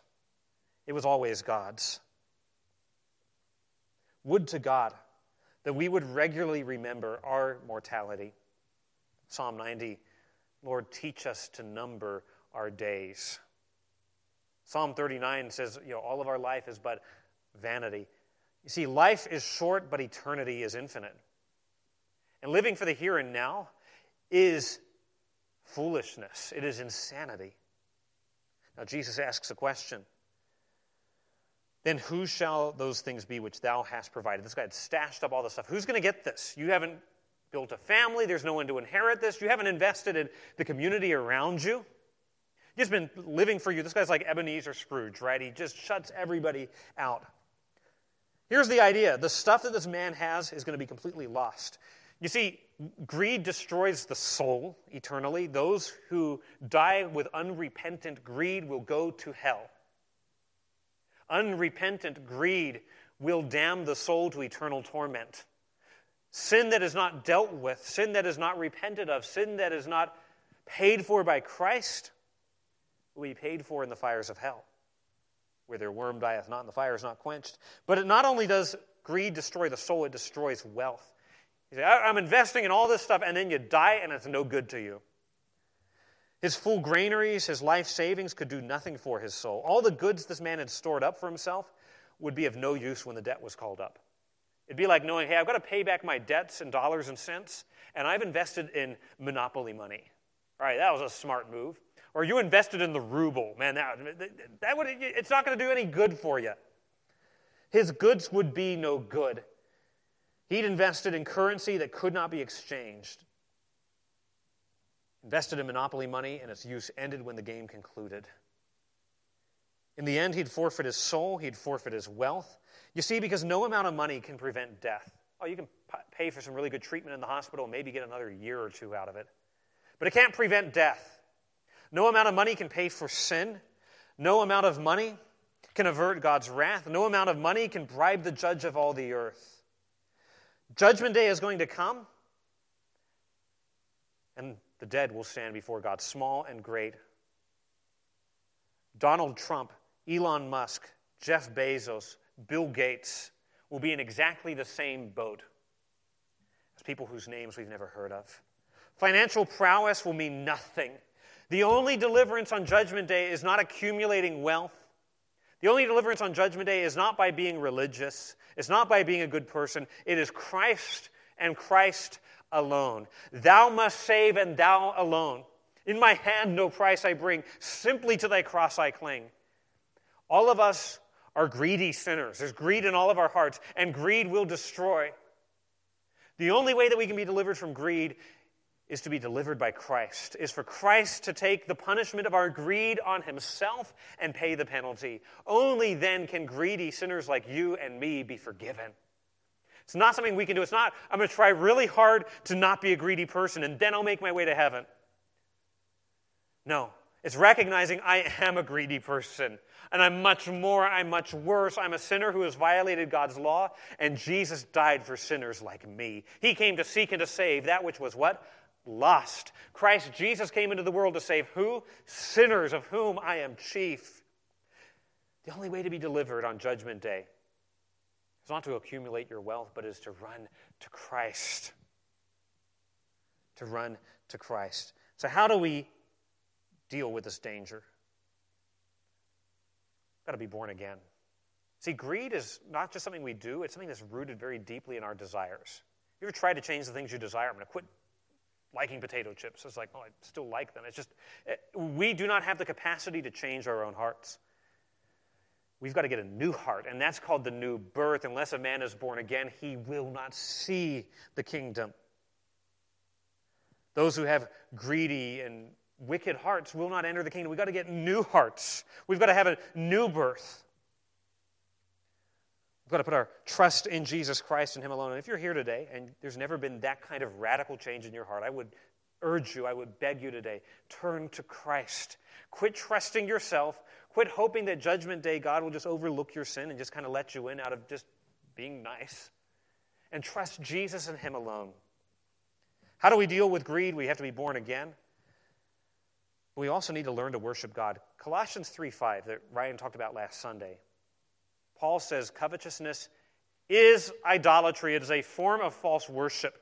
it was always God's. Would to God that we would regularly remember our mortality. Psalm 90 Lord, teach us to number our days. Psalm 39 says, you know, all of our life is but vanity. You see, life is short, but eternity is infinite. And living for the here and now is foolishness, it is insanity. Now, Jesus asks a question. Then who shall those things be which thou hast provided? This guy had stashed up all this stuff. Who's going to get this? You haven't built a family, there's no one to inherit this, you haven't invested in the community around you. He's been living for you. This guy's like Ebenezer Scrooge, right? He just shuts everybody out. Here's the idea the stuff that this man has is going to be completely lost. You see, greed destroys the soul eternally. Those who die with unrepentant greed will go to hell. Unrepentant greed will damn the soul to eternal torment. Sin that is not dealt with, sin that is not repented of, sin that is not paid for by Christ will be paid for in the fires of hell, where their worm dieth not and the fire is not quenched. But it not only does greed destroy the soul, it destroys wealth. You say, I'm investing in all this stuff, and then you die, and it's no good to you. His full granaries, his life savings could do nothing for his soul. All the goods this man had stored up for himself would be of no use when the debt was called up. It'd be like knowing, hey, I've got to pay back my debts in dollars and cents, and I've invested in monopoly money. All right, that was a smart move or you invested in the ruble, man, that, that would, it's not going to do any good for you. His goods would be no good. He'd invested in currency that could not be exchanged. Invested in monopoly money, and its use ended when the game concluded. In the end, he'd forfeit his soul, he'd forfeit his wealth. You see, because no amount of money can prevent death. Oh, you can pay for some really good treatment in the hospital and maybe get another year or two out of it. But it can't prevent death. No amount of money can pay for sin. No amount of money can avert God's wrath. No amount of money can bribe the judge of all the earth. Judgment day is going to come, and the dead will stand before God, small and great. Donald Trump, Elon Musk, Jeff Bezos, Bill Gates will be in exactly the same boat as people whose names we've never heard of. Financial prowess will mean nothing. The only deliverance on Judgment Day is not accumulating wealth. The only deliverance on Judgment Day is not by being religious, it's not by being a good person. It is Christ and Christ alone. Thou must save, and thou alone. In my hand no price I bring, simply to thy cross I cling. All of us are greedy sinners. There's greed in all of our hearts, and greed will destroy. The only way that we can be delivered from greed is to be delivered by Christ, is for Christ to take the punishment of our greed on himself and pay the penalty. Only then can greedy sinners like you and me be forgiven. It's not something we can do. It's not, I'm going to try really hard to not be a greedy person and then I'll make my way to heaven. No, it's recognizing I am a greedy person and I'm much more, I'm much worse. I'm a sinner who has violated God's law, and Jesus died for sinners like me. He came to seek and to save that which was what? Lost. Christ Jesus came into the world to save who? Sinners, of whom I am chief. The only way to be delivered on Judgment Day is not to accumulate your wealth, but is to run to Christ. To run to Christ. So, how do we deal with this danger? got to be born again. See, greed is not just something we do, it's something that's rooted very deeply in our desires. You ever tried to change the things you desire? I'm going to quit liking potato chips. It's like, oh, I still like them. It's just, eh, we do not have the capacity to change our own hearts. We've got to get a new heart, and that's called the new birth. Unless a man is born again, he will not see the kingdom. Those who have greedy and wicked hearts will not enter the kingdom. We've got to get new hearts. We've got to have a new birth. Got to put our trust in Jesus Christ and Him alone. And if you're here today and there's never been that kind of radical change in your heart, I would urge you, I would beg you today, turn to Christ. Quit trusting yourself. Quit hoping that Judgment Day God will just overlook your sin and just kind of let you in out of just being nice. And trust Jesus and Him alone. How do we deal with greed? We have to be born again. We also need to learn to worship God. Colossians 3 5, that Ryan talked about last Sunday. Paul says covetousness is idolatry, it is a form of false worship.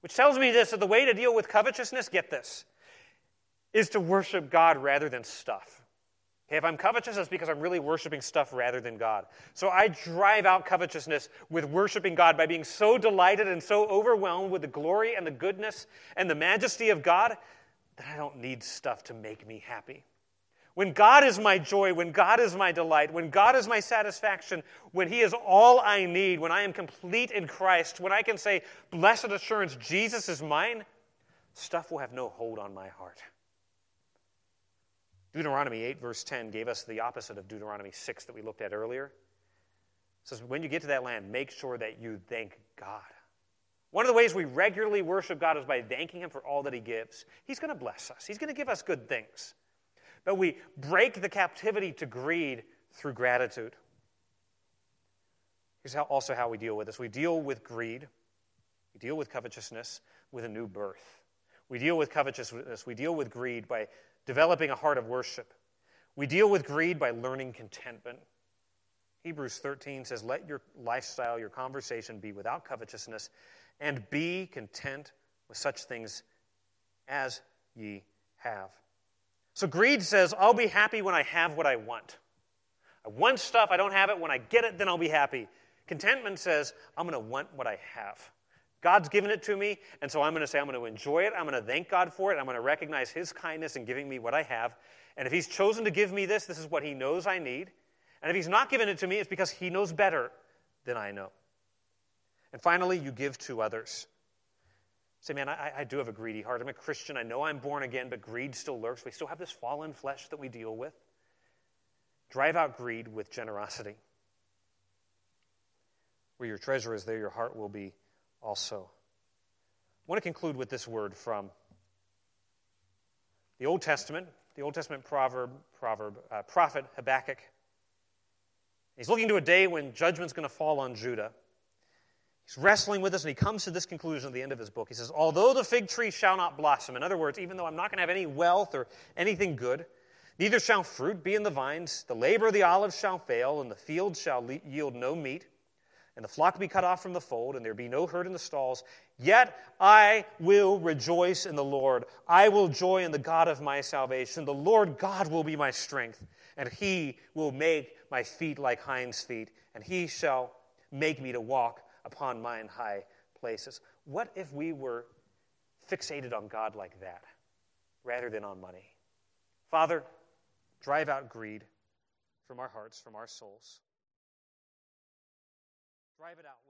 Which tells me this that the way to deal with covetousness, get this, is to worship God rather than stuff. Okay, if I'm covetous, it's because I'm really worshiping stuff rather than God. So I drive out covetousness with worshiping God by being so delighted and so overwhelmed with the glory and the goodness and the majesty of God that I don't need stuff to make me happy. When God is my joy, when God is my delight, when God is my satisfaction, when He is all I need, when I am complete in Christ, when I can say, Blessed assurance, Jesus is mine, stuff will have no hold on my heart. Deuteronomy 8, verse 10, gave us the opposite of Deuteronomy 6 that we looked at earlier. It says, When you get to that land, make sure that you thank God. One of the ways we regularly worship God is by thanking Him for all that He gives. He's going to bless us, He's going to give us good things. But we break the captivity to greed through gratitude. Here's how, also how we deal with this we deal with greed, we deal with covetousness with a new birth. We deal with covetousness, we deal with greed by developing a heart of worship. We deal with greed by learning contentment. Hebrews 13 says, Let your lifestyle, your conversation be without covetousness, and be content with such things as ye have. So greed says, I'll be happy when I have what I want. I want stuff, I don't have it. When I get it, then I'll be happy. Contentment says, I'm going to want what I have. God's given it to me, and so I'm going to say, I'm going to enjoy it. I'm going to thank God for it. I'm going to recognize His kindness in giving me what I have. And if He's chosen to give me this, this is what He knows I need. And if He's not given it to me, it's because He knows better than I know. And finally, you give to others. Say, man, I, I, do have a greedy heart. I'm a Christian. I know I'm born again, but greed still lurks. We still have this fallen flesh that we deal with. Drive out greed with generosity. Where your treasure is, there your heart will be also. I want to conclude with this word from the Old Testament, the Old Testament proverb, proverb uh, prophet Habakkuk. He's looking to a day when judgment's going to fall on Judah. He's wrestling with this, and he comes to this conclusion at the end of his book. He says, Although the fig tree shall not blossom, in other words, even though I'm not going to have any wealth or anything good, neither shall fruit be in the vines, the labor of the olives shall fail, and the field shall yield no meat, and the flock be cut off from the fold, and there be no herd in the stalls, yet I will rejoice in the Lord. I will joy in the God of my salvation. The Lord God will be my strength, and he will make my feet like hinds' feet, and he shall make me to walk upon mine high places. What if we were fixated on God like that rather than on money? Father, drive out greed from our hearts, from our souls. Drive it out